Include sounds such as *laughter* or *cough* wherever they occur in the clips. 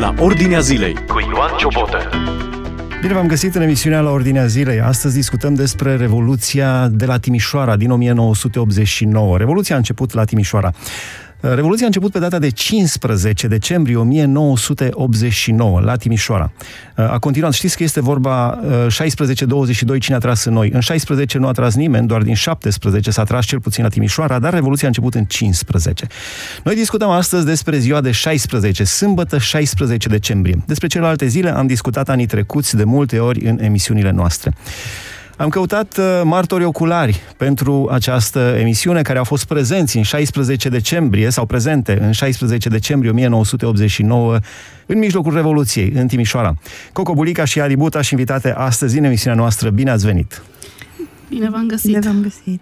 la Ordinea Zilei cu Ioan Ciobotă. Bine v-am găsit în emisiunea la Ordinea Zilei. Astăzi discutăm despre Revoluția de la Timișoara din 1989. Revoluția a început la Timișoara. Revoluția a început pe data de 15 decembrie 1989, la Timișoara. A continuat, știți că este vorba 16-22 cine a tras în noi. În 16 nu a tras nimeni, doar din 17 s-a tras cel puțin la Timișoara, dar Revoluția a început în 15. Noi discutăm astăzi despre ziua de 16, sâmbătă 16 decembrie. Despre celelalte zile am discutat anii trecuți de multe ori în emisiunile noastre. Am căutat uh, martori oculari pentru această emisiune care au fost prezenți în 16 decembrie sau prezente în 16 decembrie 1989 în mijlocul Revoluției, în Timișoara. Coco Bulica și Adi Buta și invitate astăzi în emisiunea noastră. Bine ați venit! Bine v-am găsit! Bine v-am găsit!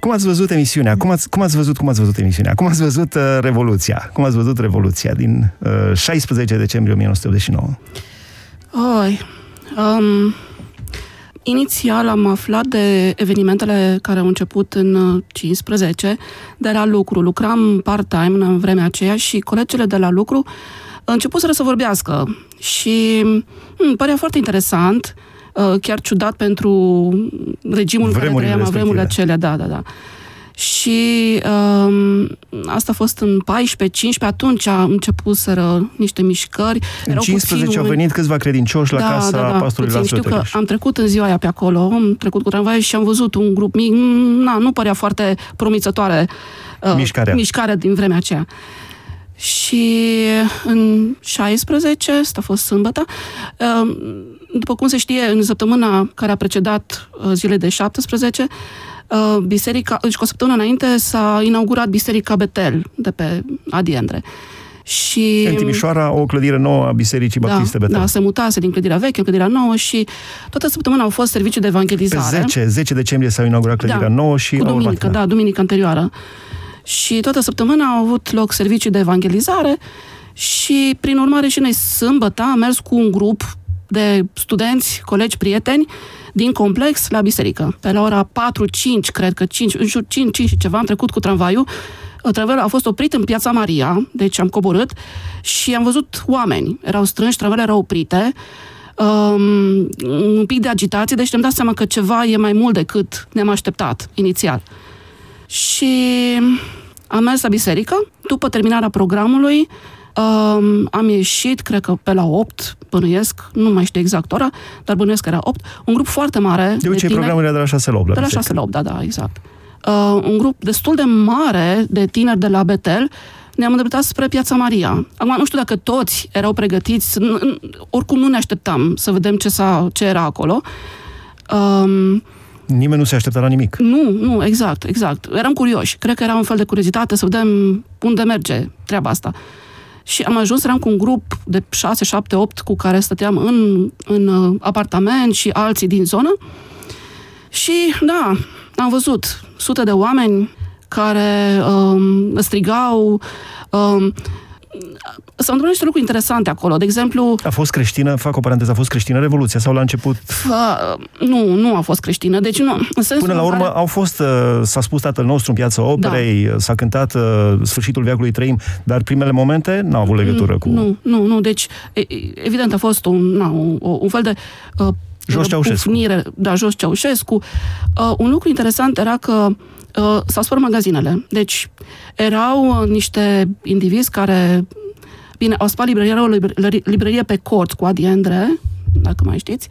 Cum ați văzut emisiunea? Cum ați, cum ați văzut cum ați văzut emisiunea? Cum ați văzut uh, Revoluția? Cum ați văzut Revoluția din uh, 16 decembrie 1989? Oi, um, Inițial am aflat de evenimentele care au început în 15 de la lucru. Lucram part-time în vremea aceea și colegele de la lucru începuseră să vorbească și îmi părea foarte interesant, uh, chiar ciudat pentru regimul în care trăiam, vremurile acelea, da, da, da. Și um, asta a fost în 14-15, atunci a început să niște mișcări. În Erau 15 puțin, au venit câțiva credincioși la da, casa da, da, pastorului puțin, Știu că am trecut în ziua aia pe acolo, am trecut cu tramvai și am văzut un grup mic, na, nu părea foarte promițătoare uh, mișcarea. mișcarea din vremea aceea. Și în 16, asta a fost sâmbătă, uh, după cum se știe, în săptămâna care a precedat uh, zilele de 17, Uh, biserica, deci cu o săptămână înainte s-a inaugurat Biserica Betel de pe Adiendre. Și, în Timișoara, o clădire nouă a Bisericii da, Baptiste Betel. Da, se mutase din clădirea veche în clădirea nouă și toată săptămâna au fost servicii de evangelizare. Pe 10, 10 decembrie s-a inaugurat clădirea da, nouă și cu duminică, urmat, da, duminica anterioară. Și toată săptămâna au avut loc servicii de evangelizare și, prin urmare, și noi sâmbătă am mers cu un grup de studenți, colegi, prieteni, din complex la biserică. Pe la ora 4-5, cred că 5, în jur 5, 5 și ceva, am trecut cu tramvaiul. Tramvaiul a fost oprit în Piața Maria, deci am coborât și am văzut oameni. Erau strânși, tramvaiul erau oprite. Um, un pic de agitație, deci ne-am dat seama că ceva e mai mult decât ne-am așteptat inițial. Și am mers la biserică. După terminarea programului, Um, am ieșit, cred că pe la 8, bănuiesc, nu mai știu exact ora, dar bănuiesc că era 8, un grup foarte mare de obicei, programul era de la 6 la 8. de la 6 la 8, da, da, exact. Uh, un grup destul de mare de tineri de la Betel, ne-am îndreptat spre Piața Maria. Acum, nu știu dacă toți erau pregătiți, oricum nu ne așteptam să vedem ce, s-a, ce era acolo. Um, Nimeni nu se aștepta la nimic. Nu, nu, exact, exact. Eram curioși. Cred că era un fel de curiozitate să vedem unde merge treaba asta. Uh, și am ajuns, eram cu un grup de 6, 7, 8 cu care stăteam în, în uh, apartament și alții din zonă. Și, da, am văzut sute de oameni care um, strigau, um, S-au întâmplat niște lucruri interesante acolo. De exemplu... A fost creștină, fac o paranteză, a fost creștină Revoluția sau la început? Uh, nu, nu a fost creștină. Deci nu, în sensul Până la urmă care... au fost, uh, s-a spus Tatăl nostru în piața operei, da. s-a cântat uh, Sfârșitul veacului trăim, dar primele momente n-au avut legătură cu... Nu, nu, nu. Deci, evident, a fost un, na, un, un fel de... Uh, Jos Ceaușescu. Pufnire, da, Jos Ceaușescu. Uh, un lucru interesant era că uh, s-au spărat magazinele. Deci, erau uh, niște indivizi care Bine, au spart librăria, o librărie pe cort cu Adi Endre, dacă mai știți,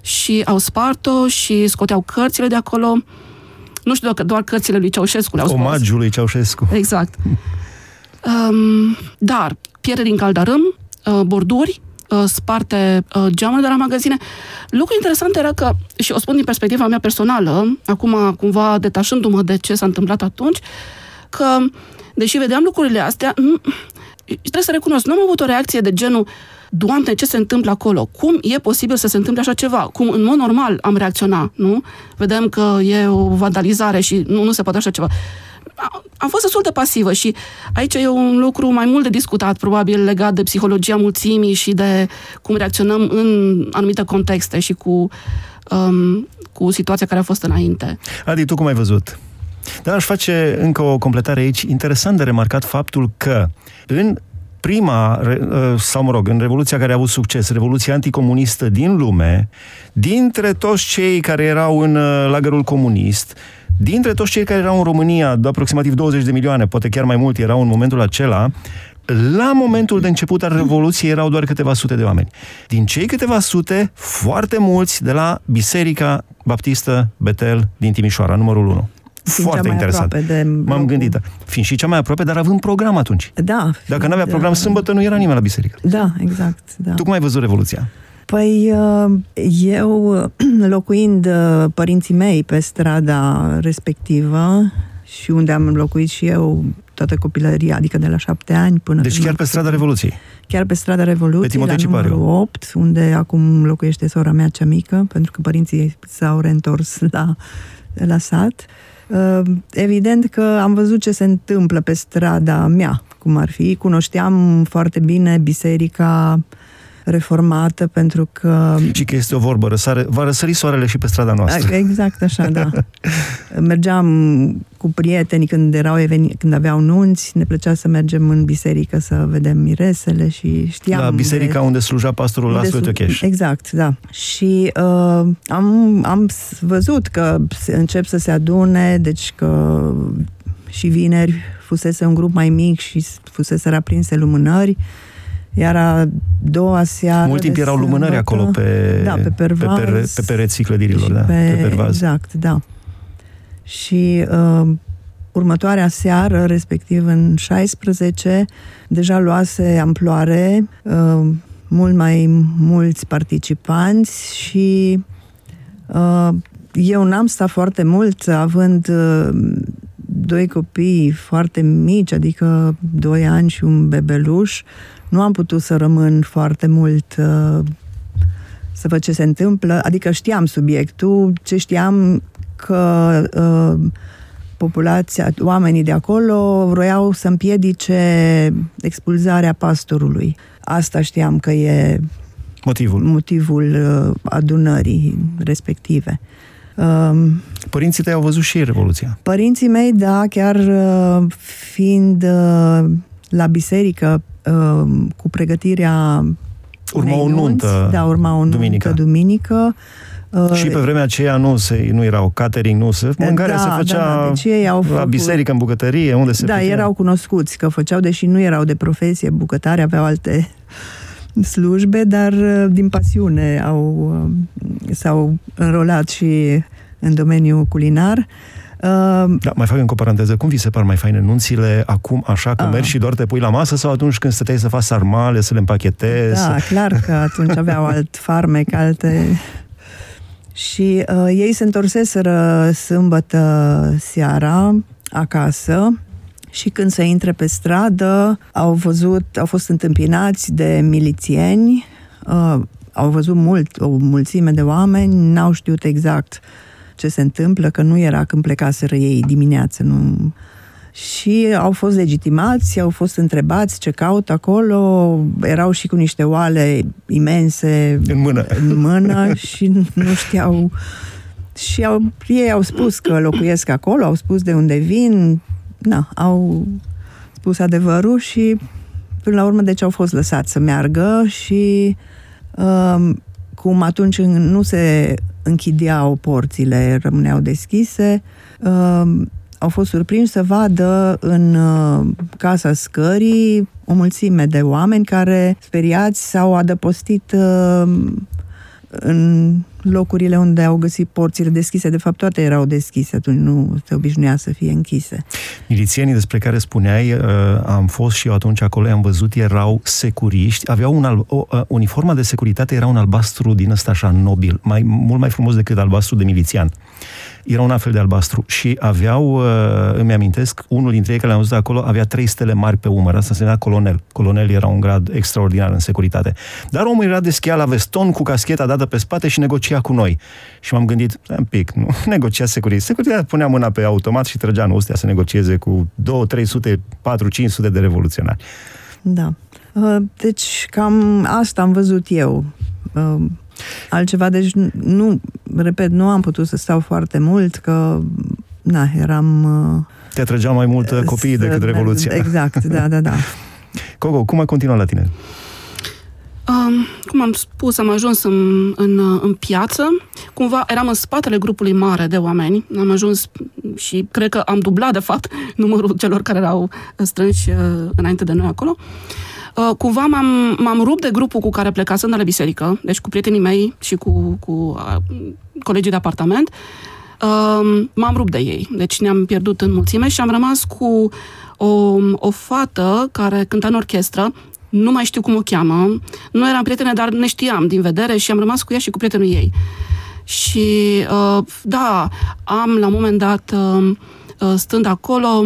și au spart-o și scoteau cărțile de acolo. Nu știu dacă doar cărțile lui Ceaușescu le-au scos. Omagiul lui Ceaușescu. Exact. Um, dar, pierde din caldarâm, uh, borduri, uh, sparte uh, geamurile de la magazine. Lucrul interesant era că, și o spun din perspectiva mea personală, acum cumva detașându-mă de ce s-a întâmplat atunci, că, deși vedeam lucrurile astea, trebuie să recunosc, nu am avut o reacție de genul Doamne, ce se întâmplă acolo? Cum e posibil să se întâmple așa ceva? Cum în mod normal am reacționat, nu? Vedem că e o vandalizare și nu, nu se poate așa ceva. Am fost destul de pasivă și aici e un lucru mai mult de discutat, probabil legat de psihologia mulțimii și de cum reacționăm în anumite contexte și cu, um, cu situația care a fost înainte. Adi, tu cum ai văzut? Dar aș face încă o completare aici. Interesant de remarcat faptul că în prima, uh, sau mă rog, în revoluția care a avut succes, revoluția anticomunistă din lume, dintre toți cei care erau în uh, lagărul comunist, dintre toți cei care erau în România, de aproximativ 20 de milioane, poate chiar mai mult erau în momentul acela, la momentul de început al Revoluției erau doar câteva sute de oameni. Din cei câteva sute, foarte mulți de la Biserica Baptistă Betel din Timișoara, numărul 1. Fiind Foarte interesant. De M-am locul... gândit. Fiind și cea mai aproape, dar având program atunci. Da. Dacă nu avea program sâmbătă, nu era nimeni la biserică. Da, exact. Da. Tu cum ai văzut Revoluția? Păi eu, *clears throat* locuind părinții mei pe strada respectivă și unde am locuit și eu toată copilăria, adică de la șapte ani până... Deci chiar pe strada Revoluției. Chiar pe strada Revoluției, la numărul 8, unde acum locuiește sora mea cea mică, pentru că părinții s-au reîntors la, la sat. Evident că am văzut ce se întâmplă pe strada mea, cum ar fi. Cunoșteam foarte bine biserica reformată pentru că... Și că este o vorbă, răsare, va răsări soarele și pe strada noastră. Exact așa, da. *laughs* Mergeam cu prieteni când, erau eveni, când aveau nunți, ne plăcea să mergem în biserică să vedem miresele și știam... La biserica de, unde sluja pastorul Laslo Teocheș. Exact, da. Și uh, am, am văzut că încep să se adune, deci că și vineri fusese un grup mai mic și fusese aprinse lumânări iar a doua seară... Mult timp erau lumânări acolo pe, da, pe, pervaz, pe, pere, pe pereții clădirilor, da, pe, pe pervaz. Exact, da. Și uh, următoarea seară, respectiv în 16, deja luase amploare, uh, mult mai mulți participanți și uh, eu n-am stat foarte mult, având uh, doi copii foarte mici, adică doi ani și un bebeluș, nu am putut să rămân foarte mult uh, să văd ce se întâmplă, adică știam subiectul, ce știam că uh, populația, oamenii de acolo vroiau să împiedice expulzarea pastorului. Asta știam că e motivul, motivul uh, adunării respective. Um, Părinții tăi au văzut și ei Revoluția. Părinții mei, da, chiar uh, fiind uh, la biserică uh, cu pregătirea Urma o nuntă Da, urma o duminică. nuntă duminică. Uh, și pe vremea aceea nu, se, nu era o catering, nu se, mâncarea da, se făcea da, da. Deci ei au la făcut... biserică, în bucătărie, unde se Da, făcea. erau cunoscuți că făceau, deși nu erau de profesie bucătari, aveau alte *laughs* slujbe, dar uh, din pasiune au, uh, s-au înrolat și în domeniul culinar. Uh, da, mai fac încă o paranteză. Cum vi se par mai faine nunțile acum, așa, că uh, mergi și doar te pui la masă sau atunci când stăteai să faci sarmale, să le împachetezi? Da, clar că *laughs* atunci aveau alt farmec, alte... Și uh, ei se întorseseră sâmbătă seara acasă și când se intre pe stradă au văzut, au fost întâmpinați de milițieni, uh, au văzut mult, o mulțime de oameni, n-au știut exact ce se întâmplă, că nu era când plecaseră ei dimineață, nu... Și au fost legitimați, au fost întrebați ce caut acolo, erau și cu niște oale imense în mână, în mână *laughs* și nu știau... Și au, ei au spus că locuiesc acolo, au spus de unde vin, na, au spus adevărul și până la urmă deci au fost lăsați să meargă și um, cum atunci nu se închideau porțile, rămâneau deschise, um, au fost surprinși să vadă în uh, casa scării o mulțime de oameni care, speriați, s-au adăpostit uh, în locurile unde au găsit porțile deschise. De fapt, toate erau deschise, atunci nu se obișnuia să fie închise. Milițienii despre care spuneai, uh, am fost și eu atunci acolo, am văzut, erau securiști, aveau un al, o, uh, uniforma de securitate era un albastru din ăsta așa nobil, mai, mult mai frumos decât albastru de milițian era un fel de albastru și aveau, uh, îmi amintesc, unul dintre ei care le-am văzut acolo avea trei stele mari pe umăr, asta se numea colonel. Colonel era un grad extraordinar în securitate. Dar omul era de schia la veston cu cascheta dată pe spate și negocia cu noi. Și m-am gândit, un pic, nu, *laughs* negocia securitate. Securitatea punea mâna pe automat și trăgea în ustea să negocieze cu 2, 300, 4, 500 de revoluționari. Da. Uh, deci cam asta am văzut eu. Uh, altceva, deci nu, repet, nu am putut să stau foarte mult, că, na, eram... Te atrăgeau mai mult copiii decât Revoluția. Exact, da, da, da. *laughs* Coco, cum a continuat la tine? Um, cum am spus, am ajuns în, în, în piață. Cumva eram în spatele grupului mare de oameni. Am ajuns și cred că am dublat, de fapt, *laughs* numărul celor care erau strânși uh, înainte de noi acolo. Uh, cumva m-am, m-am rupt de grupul cu care plecasem de la biserică, deci cu prietenii mei și cu, cu uh, colegii de apartament. Uh, m-am rupt de ei, deci ne-am pierdut în mulțime și am rămas cu o, o fată care cânta în orchestră, nu mai știu cum o cheamă, nu eram prietene, dar ne știam din vedere și am rămas cu ea și cu prietenul ei. Și uh, da, am la un moment dat, uh, uh, stând acolo,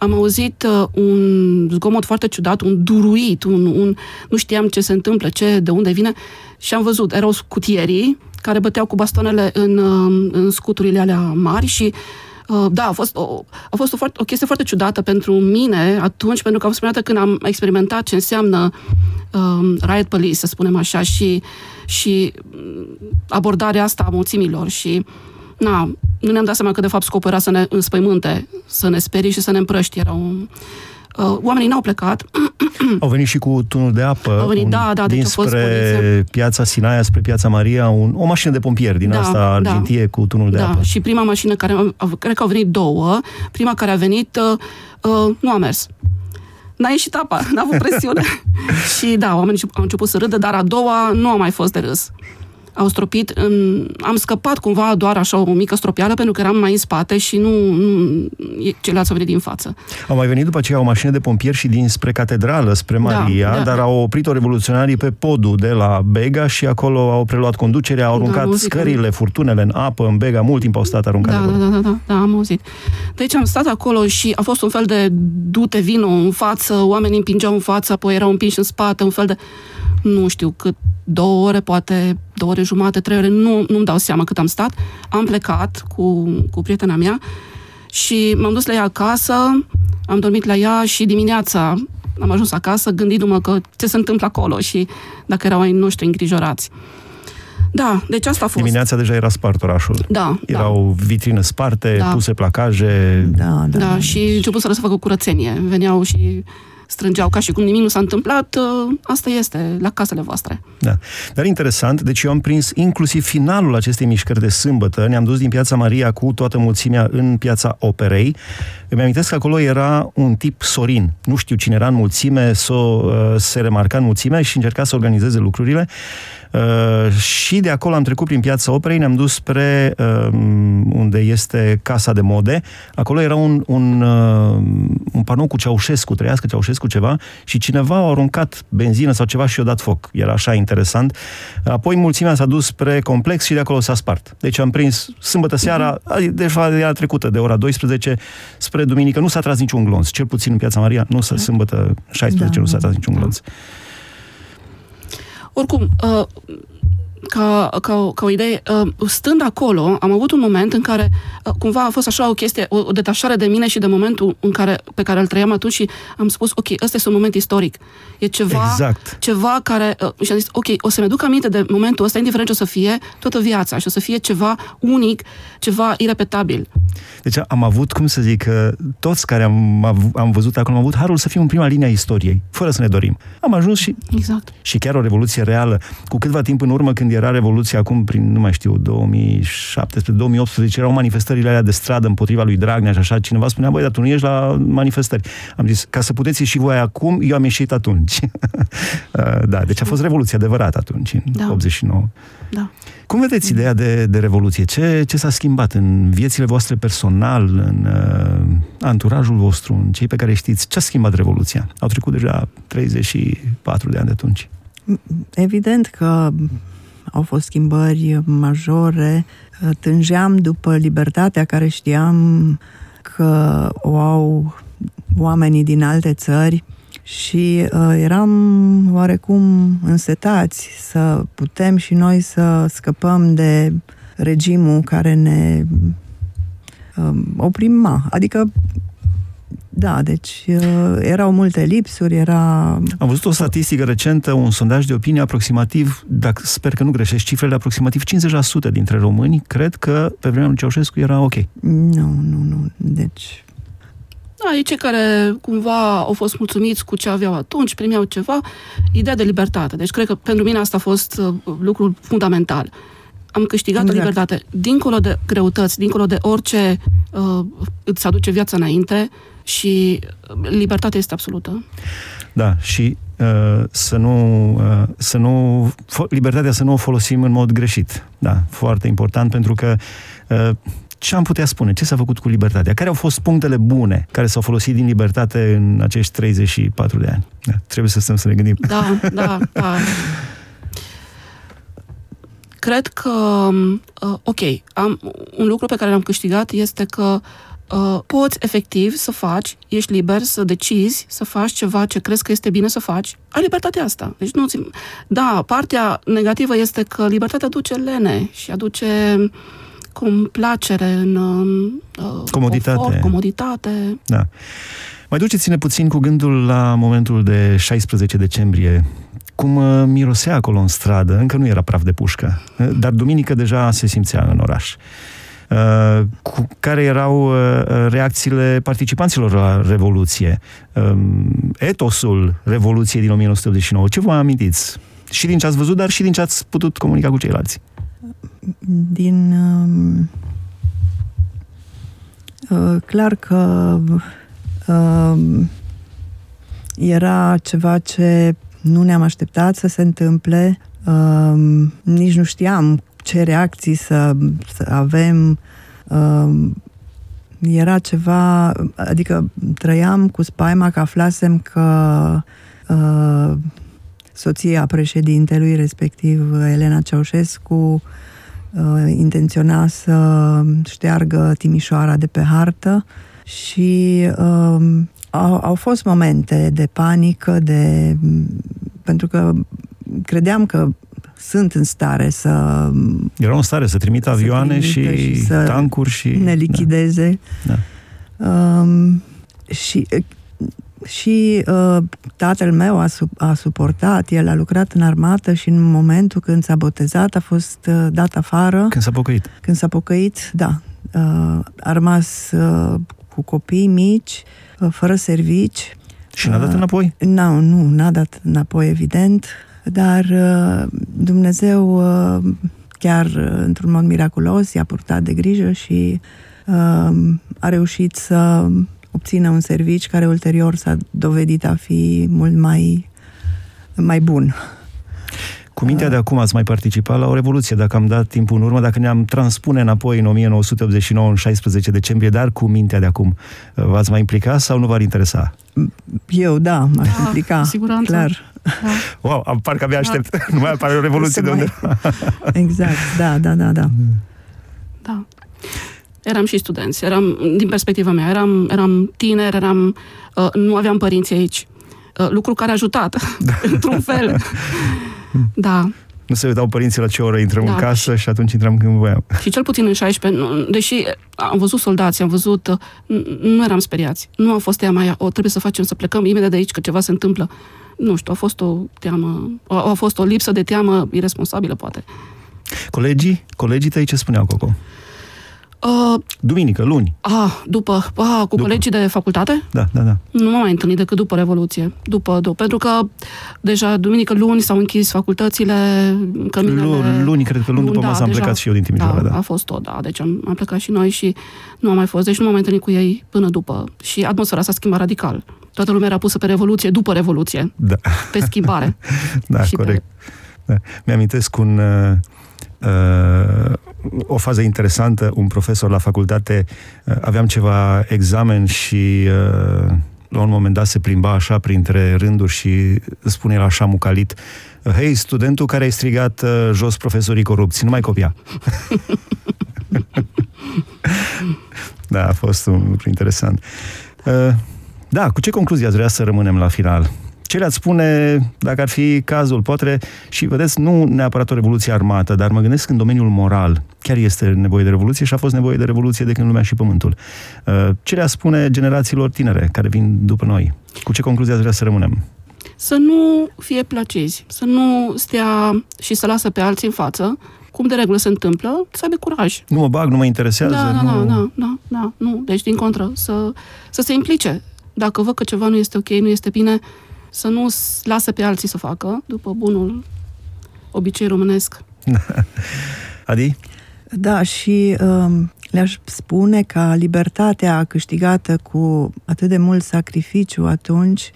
am auzit uh, un zgomot foarte ciudat, un duruit, un, un, nu știam ce se întâmplă, ce, de unde vine. Și am văzut, erau scutierii care băteau cu bastonele în, uh, în scuturile alea mari și uh, da, a fost, o, a fost o, foarte, o chestie foarte ciudată pentru mine atunci, pentru că a fost prima dată când am experimentat ce înseamnă um, riot police, să spunem așa, și, și abordarea asta a mulțimilor și na, nu ne-am dat seama că de fapt scopul era să ne înspăimânte, să ne sperii și să ne împrăști. Era un... Uh, oamenii n-au plecat. Au venit și cu tunul de apă. Au venit, un, da, da, deci a fost dinspre poliție. piața Sinaia spre piața Maria, un, o mașină de pompieri din Da, asta da. argintie cu tunul de da, apă. și prima mașină care, a- cred că au venit două, prima care a venit uh, uh, nu a mers. N-a ieșit apa, n-a avut presiune. *laughs* și da, oamenii au început să râdă, dar a doua nu a mai fost de râs. Au stropit, în, am scăpat cumva doar așa o mică stropială pentru că eram mai în spate și nu, nu ceilalți au venit din față. Au mai venit după aceea o mașină de pompieri și dinspre catedrală, spre Da, Maria, da. dar au oprit-o revoluționarii pe podul de la Bega și acolo au preluat conducerea, au Da, aruncat am auzit, scările, furtunele în apă, în Bega, mult timp au stat aruncate Da, acolo. da, da, da, da, da, am auzit. Deci am stat acolo și a fost un fel de du-te vino în față, oamenii împingeau în față, apoi erau împinși în spate, un fel de, nu știu cât, două ore, poate două ore jumate, trei ore, nu, nu-mi dau seama cât am stat. Am plecat cu, cu prietena mea și m-am dus la ea acasă, am dormit la ea și dimineața am ajuns acasă gândindu-mă că ce se întâmplă acolo și dacă erau ai noștri îngrijorați. Da, deci asta a fost. Dimineața deja era spart orașul. Da, Erau vitrine sparte, Da. puse placaje. Da, da. Da, și început să facă curățenie. Veneau și strângeau ca și cum nimic nu s-a întâmplat. uh, Asta este, la casele voastre. Da. Dar interesant, deci eu am prins inclusiv finalul acestei mișcări de sâmbătă. Ne-am dus din Piața Maria cu toată mulțimea în Piața Operei. Îmi amintesc că acolo era un tip Sorin. Nu știu cine era în mulțime, s-o, uh, se remarca în mulțime și încerca să organizeze lucrurile. Uh, și de acolo am trecut prin Piața Operei, ne-am dus spre uh, unde este Casa de Mode. Acolo era un, un, uh, un panou cu Ceaușescu, trăiască Ceaușescu ceva, și cineva a aruncat benzină sau ceva și i-a dat foc. Era așa interesant. Apoi mulțimea s-a dus spre complex și de acolo s-a spart. Deci am prins sâmbătă seara, de fapt era trecută, de ora 12 spre duminică. Nu s-a tras niciun glonț, cel puțin în Piața Maria, nu s-a, sâmbătă 16 Da, nu s-a da. tras niciun glonț. Oricum, uh, ca, ca, o, ca o idee, uh, stând acolo, am avut un moment în care uh, cumva a fost așa o chestie, o, o detașare de mine și de momentul în care, pe care îl trăiam atunci și am spus, ok, ăsta este un moment istoric. E ceva, Exact. ceva care... Uh, și am zis, ok, o să-mi aduc aminte de momentul ăsta, indiferent ce o să fie, toată viața și o să fie ceva unic, ceva irepetabil. Deci am avut, cum să zic, uh, toți care am, av- am văzut acolo, am avut harul să fim în prima linie a istoriei, fără să ne dorim. Am ajuns și, Exact. și chiar o revoluție reală. Cu câtva timp în urmă, când era revoluția, acum prin, nu mai știu, 2017-2018, erau manifestările alea de stradă împotriva lui Dragnea și așa, cineva spunea, băi, dar tu nu ești la manifestări. Am zis, ca să puteți ieși voi acum, eu am ieșit atunci. *laughs* Uh, da, deci a fost revoluția adevărată atunci, în Da. 89. Da. Cum vedeți ideea de, de revoluție? Ce, ce s-a schimbat în viețile voastre personal, în uh, anturajul vostru, în cei pe care știți? Ce a schimbat revoluția? Au trecut deja 34 de ani de atunci. Evident că au fost schimbări majore. Tângeam după libertatea care știam că o au oamenii din alte țări și uh, eram oarecum însetați să putem și noi să scăpăm de regimul care ne uh, oprima. Adică da, deci uh, erau multe lipsuri, era Am văzut o statistică recentă, un sondaj de opinie aproximativ, dacă sper că nu greșesc cifrele, aproximativ 50% dintre români cred că pe vremea lui Ceaușescu era ok. Nu, nu, nu. Deci, Da, e cei care cumva au fost mulțumiți cu ce aveau atunci, primeau ceva, ideea de libertate. Deci cred că pentru mine asta a fost uh, lucrul fundamental. Am câștigat exact. o libertate dincolo de greutăți, dincolo de orice uh, îți aduce viața înainte și uh, libertatea este absolută. Da, și uh, să nu, uh, să nu, libertatea să nu o folosim în mod greșit. Da, foarte important pentru că uh, ce am putea spune? Ce s-a făcut cu libertatea? Care au fost punctele bune care s-au folosit din libertate în acești 34 de ani? Da, trebuie să stăm să ne gândim. Da, da, da. *laughs* Cred că, uh, ok, am, un lucru pe care l-am câștigat este că uh, poți efectiv să faci, ești liber să decizi, să faci ceva ce crezi că este bine să faci. Ai libertatea asta. Deci nu Da, partea negativă este că libertatea aduce lene și aduce complacere în uh, comoditate. Confort, comoditate. Da. Mai duceți-ne puțin cu gândul la momentul de 16 decembrie. Cum uh, mirosea acolo în stradă, încă nu era praf de pușcă, uh, dar duminică deja se simțea în oraș. Uh, cu care erau uh, reacțiile participanților la Revoluție, uh, etosul Revoluției din 1989. Ce vă amintiți? Și din ce ați văzut, dar și din ce ați putut comunica cu ceilalți din uh, clar că uh, era ceva ce nu ne-am așteptat să se întâmple, uh, nici nu știam ce reacții să, să avem. Uh, era ceva, adică trăiam cu spaima că aflasem că uh, soția președintelui, respectiv Elena Ceaușescu, uh, intenționa să șteargă Timișoara de pe hartă și uh, au, au fost momente de panică, de pentru că credeam că sunt în stare să... Erau în stare să trimită avioane și, și să tancuri și... ne lichideze. Da. Da. Um, și și uh, tatăl meu a, su- a suportat, el a lucrat în armată și în momentul când s-a botezat a fost uh, dat afară. Când s-a pocăit. Când s-a pocăit, da. Uh, a rămas uh, cu copii mici, uh, fără servici. Și n-a dat uh, înapoi? Nu, nu, n-a dat înapoi, evident, dar uh, Dumnezeu uh, chiar uh, într-un mod miraculos i-a purtat de grijă și uh, a reușit să obțină un servici care ulterior s-a dovedit a fi mult mai, mai bun. Cu mintea de acum ați mai participat la o revoluție, dacă am dat timpul în urmă, dacă ne-am transpune înapoi în 1989, în 16 decembrie, dar cu mintea de acum, v-ați mai implica sau nu v-ar interesa? Eu, da, m-aș da, implica, siguranță. clar. Da. Wow, parcă abia aștept. Da. *laughs* nu mai apare o revoluție de unde. *laughs* exact, da, da, da, da. Da. Eram și studenți, eram, din perspectiva mea, eram, eram tineri, eram, uh, nu aveam părinți aici. Uh, lucru care a ajutat, da. *laughs* într-un fel. Da. Nu se uitau părinții la ce oră intrăm da. în casă și atunci intram când voiam. Și cel puțin în 16, deși am văzut soldați, am văzut, uh, nu eram speriați. Nu a fost teama aia, o, trebuie să facem, să plecăm imediat de aici, că ceva se întâmplă. Nu știu, a fost o teamă, a, a fost o lipsă de teamă irresponsabilă, poate. Colegii? Colegii tăi ce spuneau, Coco? Uh, Duminică, luni. Ah, după, ah, cu după. colegii de facultate? Da, da, da. Nu m-am mai întâlnit decât după Revoluție. După, după, pentru că deja duminică, luni s-au închis facultățile, căminele... Luni, cred că luni, luni după da, masă am deja, plecat și eu din Timișoara, da, da. a fost tot, da. Deci am, am plecat și noi și nu am mai fost. Deci nu m-am mai întâlnit cu ei până după. Și atmosfera s-a schimbat radical. Toată lumea era pusă pe Revoluție după Revoluție. Da. Pe schimbare. *laughs* da, și corect. Pe... Da. Mi-amintesc un... Uh uh, o fază interesantă, un profesor la facultate, uh, aveam ceva examen și uh, la un moment dat se plimba așa printre rânduri și spune el așa mucalit, hei, studentul care ai strigat uh, jos profesorii corupți, nu mai copia. *laughs* da, a fost un lucru interesant. Uh, da, cu ce concluzie ați vrea să rămânem la final? Ce le-ați spune, dacă ar fi cazul, poate, și vedeți, nu neapărat o revoluție armată, dar mă gândesc în domeniul moral. Chiar este nevoie de revoluție și a fost nevoie de revoluție de când lumea și pământul. Uh, ce le-a spune generațiilor tinere care vin după noi? Cu ce concluzie ați vrea să rămânem? Să nu fie placezi, să nu stea și să lasă pe alții în față, cum de regulă se întâmplă, să aibă curaj. Nu mă bag, nu mă interesează. Da, da, nu... da, da, da, da, nu. Deci, din contră, să, să se implice. Dacă văd că ceva nu este ok, nu este bine, să nu lasă pe alții să facă, după bunul obicei românesc. *laughs* Adi? Da, și um, le-aș spune că libertatea câștigată cu atât de mult sacrificiu atunci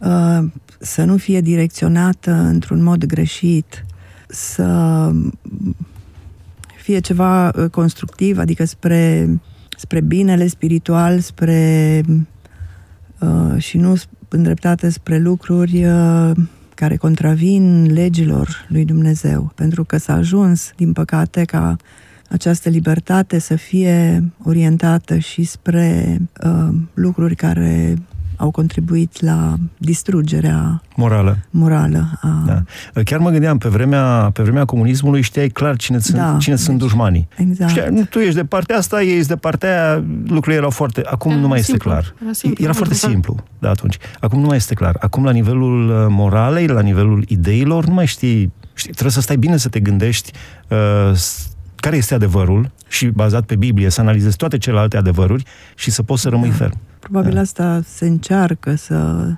uh, să nu fie direcționată într-un mod greșit, să fie ceva uh, constructiv, adică spre, spre binele spiritual, spre uh, și nu îndreptate spre lucruri uh, care contravin legilor lui Dumnezeu, pentru că s-a ajuns, din păcate, ca această libertate să fie orientată și spre uh, lucruri care au contribuit la distrugerea morală. morală a... da. Chiar mă gândeam, pe vremea, pe vremea comunismului știai clar cine, da, sunt, cine deci, sunt dușmanii. Exact. Știai, tu ești de partea asta, ei ești de partea aia, lucrurile erau foarte... Acum era nu mai simplu. este clar. Era, simplu, era foarte simplu, da, atunci. Acum nu mai este clar. Acum, la nivelul uh, moralei, la nivelul ideilor, nu mai știi... știi trebuie să stai bine să te gândești uh, care este adevărul și bazat pe Biblie să analizezi toate celelalte adevăruri și să poți să rămâi da. ferm. Probabil da. asta se încearcă să,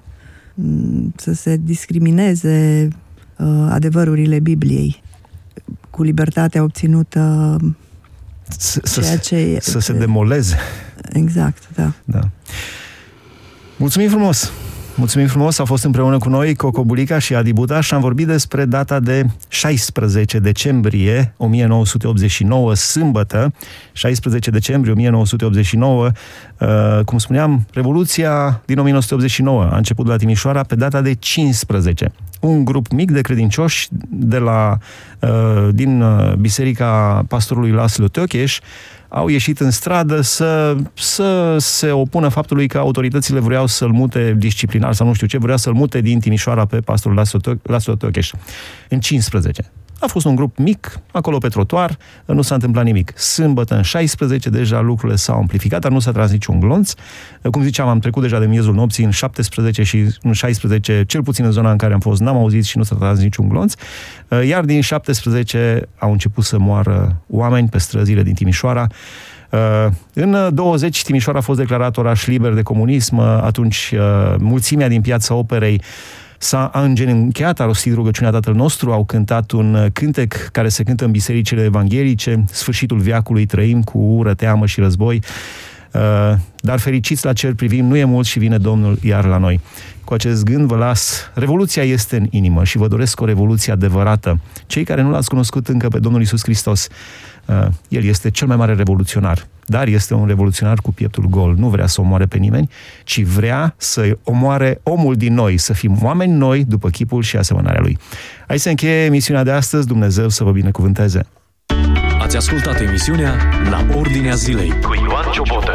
să se discrimineze uh, adevărurile Bibliei cu libertatea obținută să, ceea ce, să se demoleze. Exact, da. da. Mulțumim frumos! Mulțumim frumos, au fost împreună cu noi Coco Bulica și Adi Buda și am vorbit despre data de 16 decembrie 1989, sâmbătă, 16 decembrie 1989, uh, cum spuneam, Revoluția din 1989 a început la Timișoara pe data de 15 un grup mic de credincioși de la, uh, din uh, Biserica Pastorului Laslo Teocheș au ieșit în stradă să, să se opună faptului că autoritățile vreau să-l mute disciplinar sau nu știu ce, vreau să-l mute din Timișoara pe pastorul Laslo Teocheș. În 15. A fost un grup mic, acolo pe trotuar, nu s-a întâmplat nimic. Sâmbătă în 16, deja lucrurile s-au amplificat, dar nu s-a tras niciun glonț. Cum ziceam, am trecut deja de miezul nopții în 17 și în 16, cel puțin în zona în care am fost, n-am auzit și nu s-a tras niciun glonț. Iar din 17 au început să moară oameni pe străzile din Timișoara. În 20, Timișoara a fost declarat oraș liber de comunism, atunci mulțimea din piața operei s-a îngenunchiat, a rostit rugăciunea Tatăl nostru, au cântat un uh, cântec care se cântă în bisericile evanghelice, sfârșitul viacului trăim cu ură, teamă și război, uh, dar fericiți la cer privim, nu e mult și vine Domnul iar la noi. Cu acest gând vă las, revoluția este în inimă și vă doresc o revoluție adevărată. Cei care nu l-ați cunoscut încă pe Domnul Isus Hristos, uh, El este cel mai mare revoluționar dar este un revoluționar cu pieptul gol. Nu vrea să omoare pe nimeni, ci vrea să omoare omul din noi, să fim oameni noi după chipul și asemănarea lui. Aici se încheie emisiunea de astăzi. Dumnezeu să vă binecuvânteze! Ați ascultat emisiunea La Ordinea Zilei cu Ioan Ciobotă.